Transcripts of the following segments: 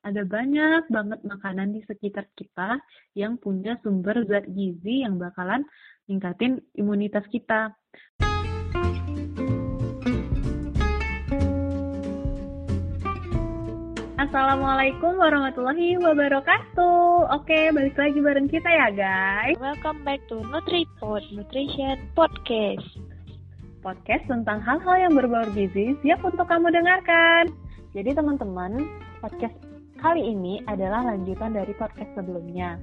ada banyak banget makanan di sekitar kita yang punya sumber zat gizi yang bakalan ningkatin imunitas kita. Assalamualaikum warahmatullahi wabarakatuh. Oke, balik lagi bareng kita ya, guys. Welcome back to NutriPod Nutrition Podcast. Podcast tentang hal-hal yang berbau gizi siap untuk kamu dengarkan. Jadi teman-teman, podcast kali ini adalah lanjutan dari podcast sebelumnya.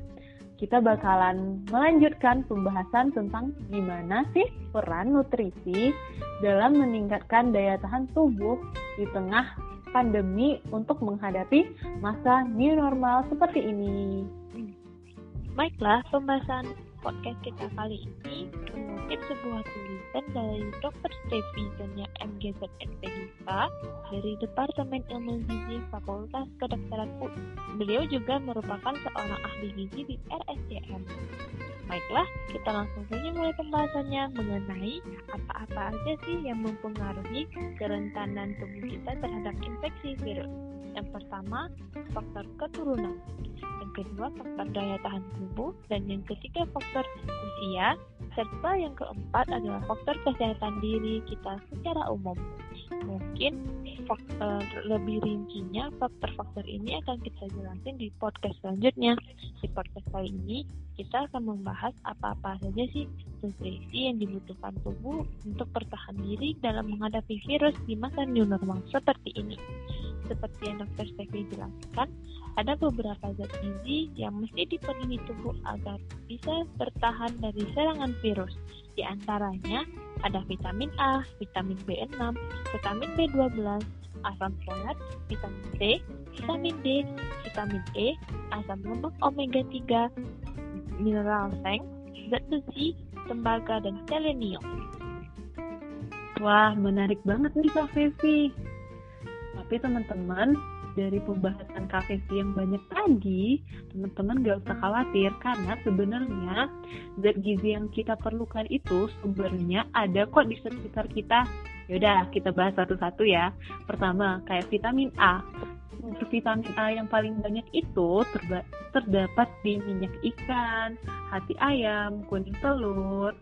Kita bakalan melanjutkan pembahasan tentang gimana sih peran nutrisi dalam meningkatkan daya tahan tubuh di tengah pandemi untuk menghadapi masa new normal seperti ini. Baiklah, pembahasan podcast kita kali ini mengutip sebuah tulisan dari Dr. Stevi Zanya MGZ SPGK dari Departemen Ilmu Gizi Fakultas Kedokteran UI. Beliau juga merupakan seorang ahli gizi di RSCM. Baiklah, kita langsung saja mulai pembahasannya mengenai apa-apa aja sih yang mempengaruhi kerentanan tubuh kita terhadap infeksi virus. Yang pertama, faktor keturunan. Kedua, faktor daya tahan tubuh. Dan yang ketiga, faktor usia. Serta yang keempat adalah faktor kesehatan diri kita secara umum. Mungkin faktor lebih rincinya faktor-faktor ini akan kita jelasin di podcast selanjutnya. Di podcast kali ini kita akan membahas apa-apa saja sih nutrisi yang dibutuhkan tubuh untuk bertahan diri dalam menghadapi virus di masa new normal seperti ini. Seperti yang Dr. Stevi jelaskan, ada beberapa zat gizi yang mesti dipenuhi tubuh agar bisa bertahan dari serangan virus. Di antaranya ada vitamin A, vitamin B6, vitamin B12, asam folat, vitamin C, vitamin D, vitamin E, asam lemak omega 3, mineral zinc, zat besi, tembaga, dan selenium. Wah, menarik banget nih Kak Fevi. Tapi teman-teman, dari pembahasan Fevi yang banyak tadi, teman-teman gak usah khawatir karena sebenarnya zat gizi yang kita perlukan itu sumbernya ada kok di sekitar kita. Yaudah, kita bahas satu-satu ya. Pertama, kayak vitamin A vitamin A yang paling banyak itu terdapat di minyak ikan, hati ayam, kuning telur,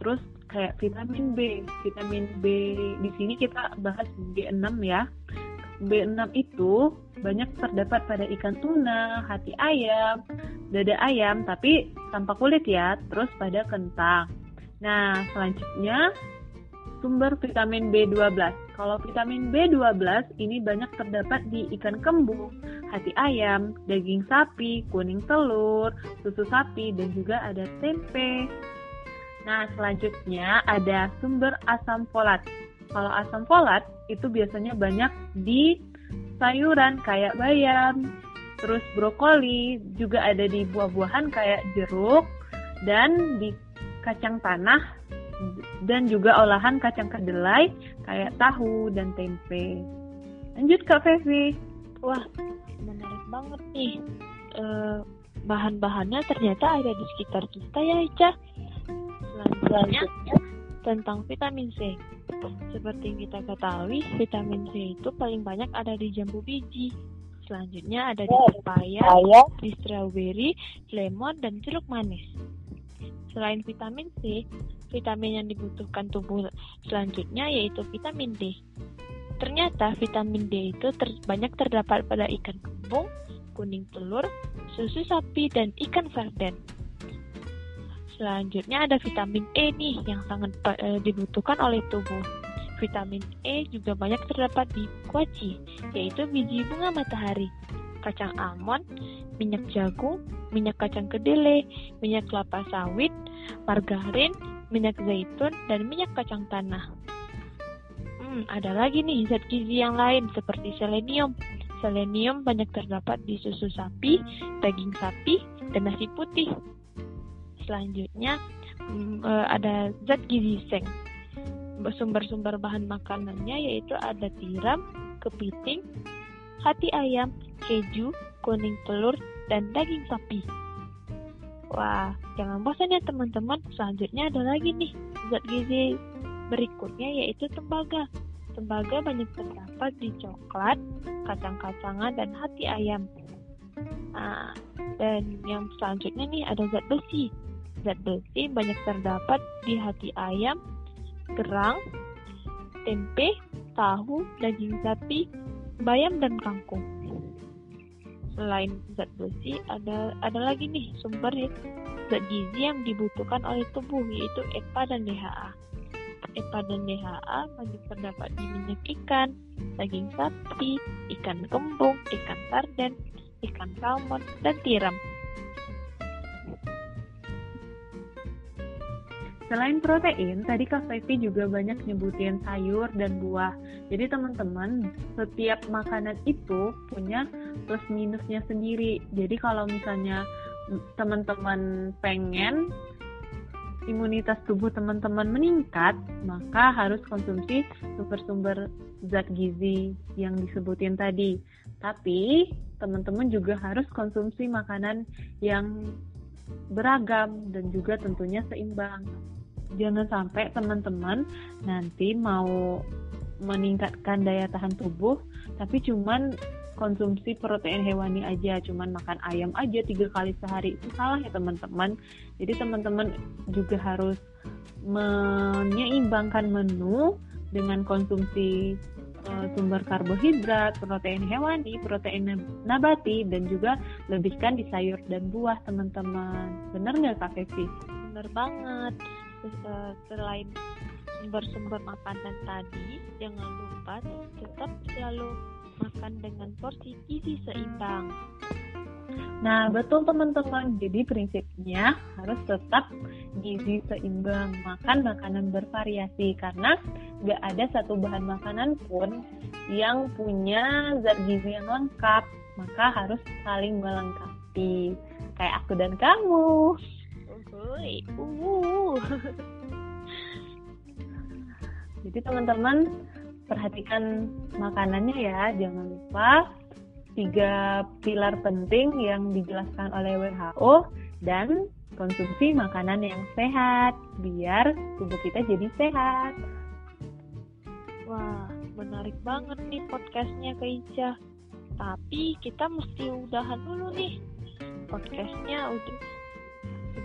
terus kayak vitamin B. Vitamin B di sini kita bahas B6 ya. B6 itu banyak terdapat pada ikan tuna, hati ayam, dada ayam, tapi tanpa kulit ya, terus pada kentang. Nah, selanjutnya sumber vitamin B12. Kalau vitamin B12 ini banyak terdapat di ikan kembung, hati ayam, daging sapi, kuning telur, susu sapi, dan juga ada tempe. Nah, selanjutnya ada sumber asam folat. Kalau asam folat itu biasanya banyak di sayuran kayak bayam, terus brokoli, juga ada di buah-buahan kayak jeruk, dan di kacang tanah dan juga olahan kacang kedelai kayak tahu dan tempe. Lanjut Kak Fevi. Wah, menarik banget nih. E, bahan-bahannya ternyata ada di sekitar kita ya Ica. Selanjutnya tentang vitamin C. Seperti yang kita ketahui, vitamin C itu paling banyak ada di jambu biji. Selanjutnya ada di pepaya, di strawberry, lemon, dan jeruk manis. Selain vitamin C, vitamin yang dibutuhkan tubuh selanjutnya yaitu vitamin D. Ternyata vitamin D itu ter banyak terdapat pada ikan kembung, kuning telur, susu sapi, dan ikan sarden. Selanjutnya ada vitamin E nih yang sangat e, dibutuhkan oleh tubuh. Vitamin E juga banyak terdapat di kuaci, yaitu biji bunga matahari, kacang almond, minyak jagung, minyak kacang kedelai, minyak kelapa sawit, margarin, minyak zaitun, dan minyak kacang tanah. Hmm, ada lagi nih zat gizi yang lain seperti selenium. Selenium banyak terdapat di susu sapi, daging sapi, dan nasi putih. Selanjutnya hmm, eh, ada zat gizi seng. Sumber-sumber bahan makanannya yaitu ada tiram, kepiting, hati ayam, keju, kuning telur, dan daging sapi. Wah, jangan bosan ya teman-teman. Selanjutnya ada lagi nih zat gizi berikutnya yaitu tembaga. Tembaga banyak terdapat di coklat, kacang-kacangan, dan hati ayam. Nah, dan yang selanjutnya nih ada zat besi. Zat besi banyak terdapat di hati ayam, kerang, tempe, tahu, daging sapi, bayam, dan kangkung. Selain zat besi, ada ada lagi nih sumber zat gizi yang dibutuhkan oleh tubuh yaitu EPA dan DHA. EPA dan DHA banyak terdapat di minyak ikan, daging sapi, ikan kembung, ikan sarden, ikan salmon, dan tiram. Selain protein, tadi Kak Fevi juga banyak nyebutin sayur dan buah. Jadi teman-teman, setiap makanan itu punya plus minusnya sendiri. Jadi kalau misalnya teman-teman pengen imunitas tubuh teman-teman meningkat, maka harus konsumsi sumber-sumber zat gizi yang disebutin tadi. Tapi teman-teman juga harus konsumsi makanan yang beragam dan juga tentunya seimbang jangan sampai teman-teman nanti mau meningkatkan daya tahan tubuh tapi cuman konsumsi protein hewani aja cuman makan ayam aja tiga kali sehari itu salah ya teman-teman jadi teman-teman juga harus menyeimbangkan menu dengan konsumsi uh, sumber karbohidrat, protein hewani, protein nabati, dan juga lebihkan di sayur dan buah teman-teman. Bener nggak Kak Fevi? Bener banget selain sumber-sumber makanan tadi, jangan lupa tetap selalu makan dengan porsi gizi seimbang. Nah, betul teman-teman. Jadi prinsipnya harus tetap gizi seimbang, makan makanan bervariasi karena gak ada satu bahan makanan pun yang punya zat gizi yang lengkap, maka harus saling melengkapi. Kayak aku dan kamu. Uhuy. Uh. Jadi teman-teman perhatikan makanannya ya, jangan lupa tiga pilar penting yang dijelaskan oleh WHO dan konsumsi makanan yang sehat biar tubuh kita jadi sehat. Wah, menarik banget nih podcastnya ke Ica. Tapi kita mesti udahan dulu nih. Podcastnya udah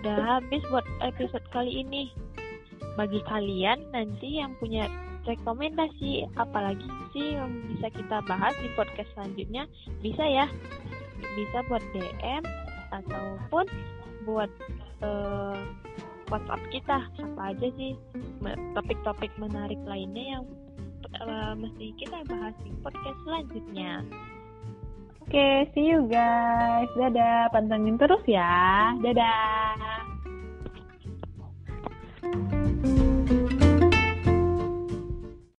udah habis buat episode kali ini. Bagi kalian nanti yang punya rekomendasi apalagi sih yang bisa kita bahas di podcast selanjutnya bisa ya bisa buat DM ataupun buat uh, WhatsApp kita apa aja sih topik-topik menarik lainnya yang uh, mesti kita bahas di podcast selanjutnya okay, see you guys. Dadah, pantengin terus ya. Dadah.